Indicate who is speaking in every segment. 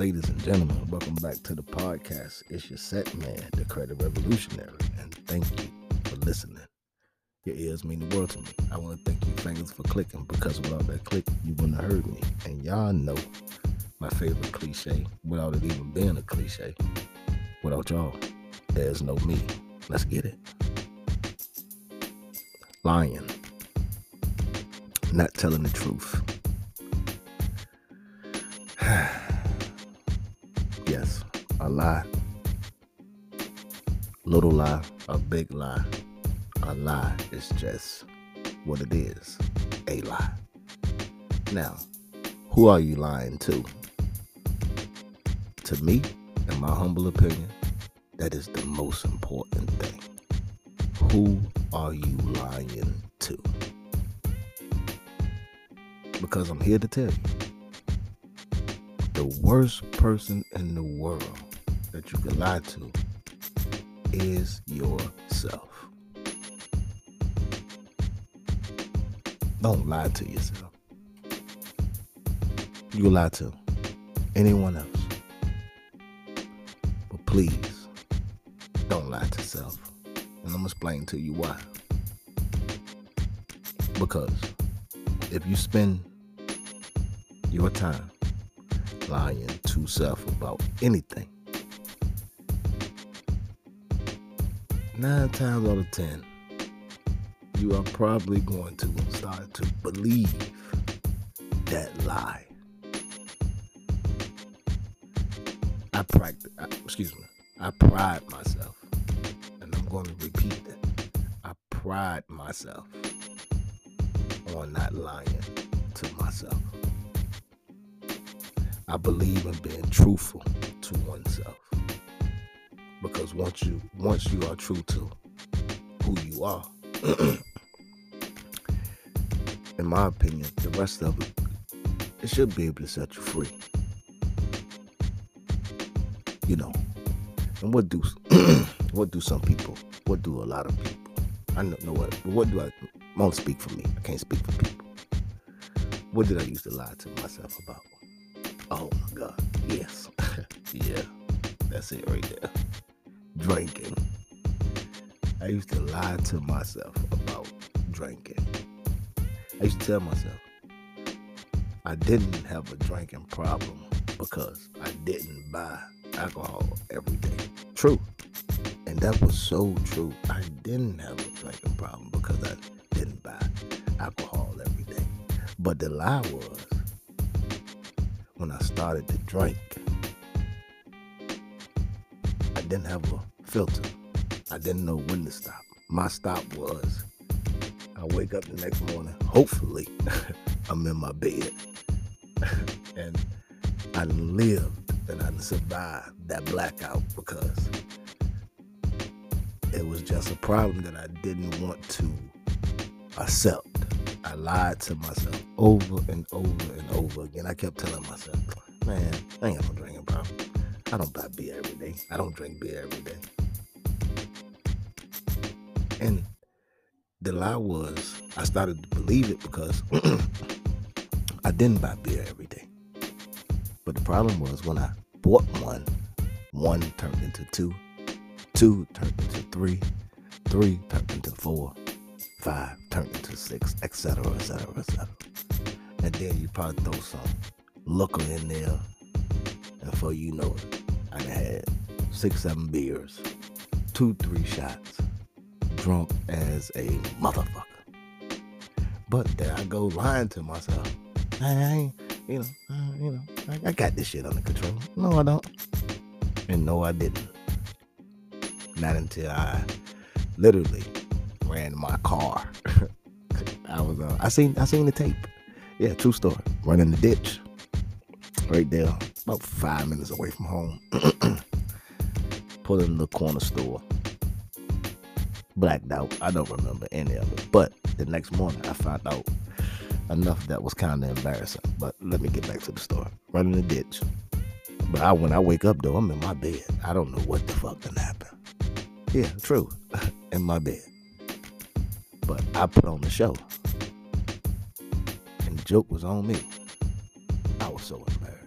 Speaker 1: ladies and gentlemen. Welcome back to the podcast. It's your set man, the credit revolutionary, and thank you for listening. Your ears mean the world to me. I want to thank you fingers for clicking because without that click, you wouldn't have heard me. And y'all know my favorite cliche, without it even being a cliche. Without y'all, there's no me. Let's get it. Lying. Not telling the truth. A lie. Little lie, a big lie. A lie is just what it is a lie. Now, who are you lying to? To me, in my humble opinion, that is the most important thing. Who are you lying to? Because I'm here to tell you the worst person in the world that you can lie to is yourself. Don't lie to yourself. You can lie to anyone else. But please, don't lie to self. And I'm going to explain to you why. Because if you spend your time lying to self about anything, nine times out of ten, you are probably going to start to believe that lie. I practice, excuse me, I pride myself, and I'm going to repeat that. I pride myself on not lying to myself. I believe in being truthful to oneself. Because once you once you are true to who you are, in my opinion, the rest of it, it should be able to set you free. You know, and what do what do some people? What do a lot of people? I don't know what. What do I? I won't speak for me. I can't speak for people. What did I used to lie to myself about? Oh my God! Yes, yeah, that's it right there. Drinking. I used to lie to myself about drinking. I used to tell myself I didn't have a drinking problem because I didn't buy alcohol every day. True. And that was so true. I didn't have a drinking problem because I didn't buy alcohol every day. But the lie was when I started to drink, I didn't have a filter. I didn't know when to stop. My stop was I wake up the next morning, hopefully, I'm in my bed. and I lived and I survived that blackout because it was just a problem that I didn't want to accept. I lied to myself over and over and over again. I kept telling myself, man, I ain't got no drinking problem. I don't buy beer every day. I don't drink beer every day. And the lie was, I started to believe it because I didn't buy beer every day. But the problem was when I bought one, one turned into two, two turned into three, three turned into four, five turned into six, etc., etc., etc. And then you probably throw some liquor in there, and before you know it, I had six, seven beers, two, three shots drunk as a motherfucker. But there I go lying to myself. I ain't, you know, uh, you know, I, I got this shit under control. No, I don't. And no, I didn't. Not until I literally ran my car. I was, uh, I seen, I seen the tape. Yeah, true story. Running the ditch, right there, about five minutes away from home. Pulled in the corner store blacked out. I don't remember any of it. But the next morning, I found out enough that was kind of embarrassing. But let me get back to the story. Running the ditch. But I, when I wake up, though, I'm in my bed. I don't know what the fuck done happened. Yeah, true. in my bed. But I put on the show. And the joke was on me. I was so embarrassed.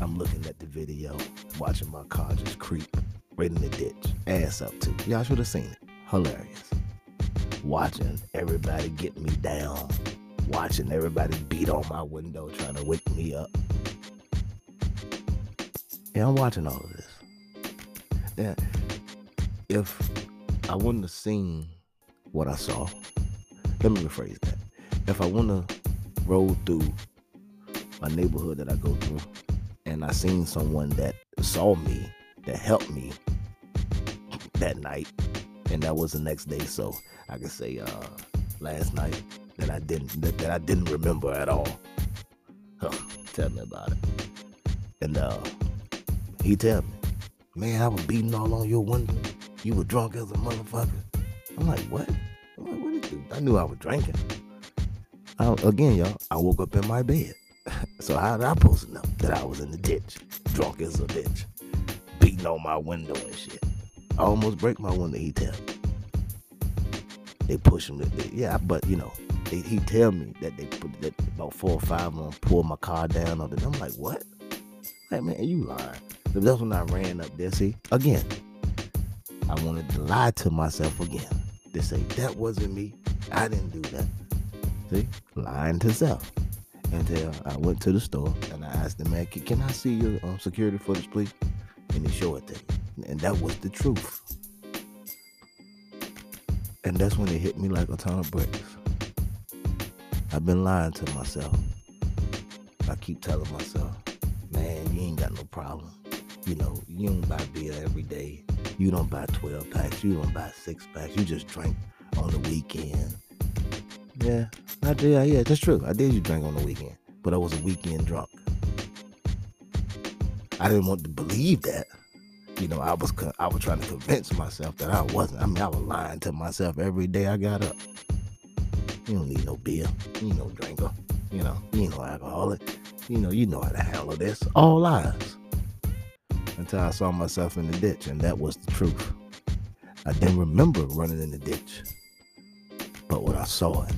Speaker 1: I'm looking at the video, watching my car just creep right in the ditch, ass up to. Y'all should have seen it. Hilarious. Watching everybody get me down, watching everybody beat on my window trying to wake me up. Yeah, I'm watching all of this. Now, if I wouldn't have seen what I saw, let me rephrase that. If I want to roll through my neighborhood that I go through and I seen someone that saw me, that helped me that night, and that was the next day, so I could say uh, last night that I didn't that, that I didn't remember at all. Huh, tell me about it. And uh, he tell me, man, I was beating all on your window. You were drunk as a motherfucker. I'm like, what? I'm like, what did you? I knew I was drinking. I, again, y'all, I woke up in my bed. so how did I post know that I was in the ditch, drunk as a bitch, beating on my window and shit? I almost break my window. He tell me. They push him. They, yeah, but you know, they, he tell me that they put that about four or five of them pull my car down. On. I'm like, what? Like, man, you lying? That's when I ran up there. See, again, I wanted to lie to myself again. To say that wasn't me. I didn't do that. See, lying to self. Until I went to the store and I asked the man, "Can I see your um, security footage, please?" And he showed it to me, and that was the truth. And that's when it hit me like a ton of bricks. I've been lying to myself. I keep telling myself, man, you ain't got no problem. You know, you don't buy beer every day. You don't buy 12 packs. You don't buy six packs. You just drink on the weekend. Yeah, I did. Yeah, that's true. I did you drink on the weekend, but I was a weekend drunk. I didn't want to believe that. You know, I was I was trying to convince myself that I wasn't. I mean, I was lying to myself every day I got up. You don't need no beer. You no drinker. You know, you ain't no alcoholic. You know, you know how to handle this. All lies. Until I saw myself in the ditch, and that was the truth. I didn't remember running in the ditch, but when I saw it,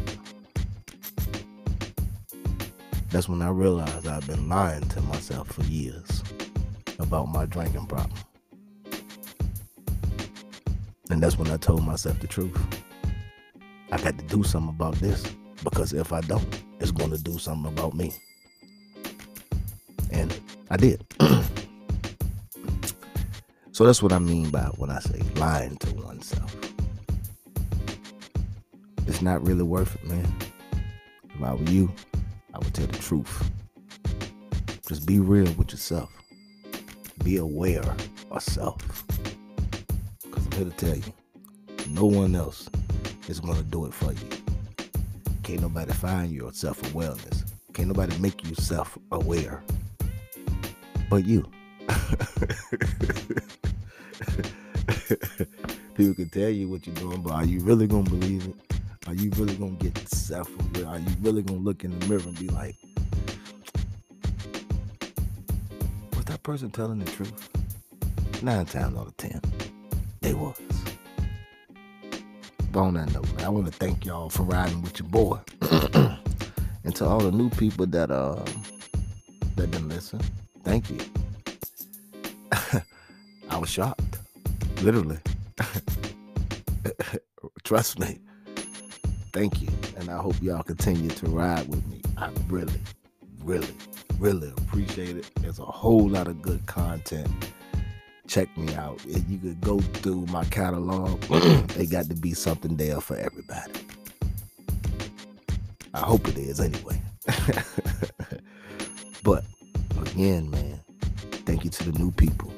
Speaker 1: that's when I realized I've been lying to myself for years about my drinking problem. And that's when I told myself the truth. I got to do something about this because if I don't, it's going to do something about me. And I did. so that's what I mean by when I say lying to oneself. It's not really worth it, man. If I were you, I would tell the truth. Just be real with yourself. Be aware of self. I'm here to tell you, no one else is going to do it for you. Can't nobody find your self awareness. Can't nobody make you self aware but you. People can tell you what you're doing, but are you really going to believe it? Are you really going to get self aware? Are you really going to look in the mirror and be like, was that person telling the truth? Nine times out of ten, they was. But on that note, man, I want to thank y'all for riding with your boy. and to all the new people that uh that didn't listen, thank you. I was shocked. Literally. Trust me. Thank you. And I hope y'all continue to ride with me. I really, really, really appreciate it. There's a whole lot of good content check me out. If you could go through my catalog, they got to be something there for everybody. I hope it is anyway. but again, man, thank you to the new people.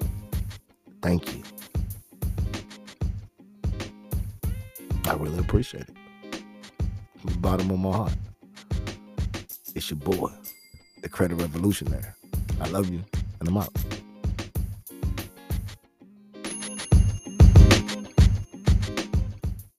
Speaker 1: Thank you. I really appreciate it. From the bottom of my heart. It's your boy, the credit revolutionary. I love you, and I'm out.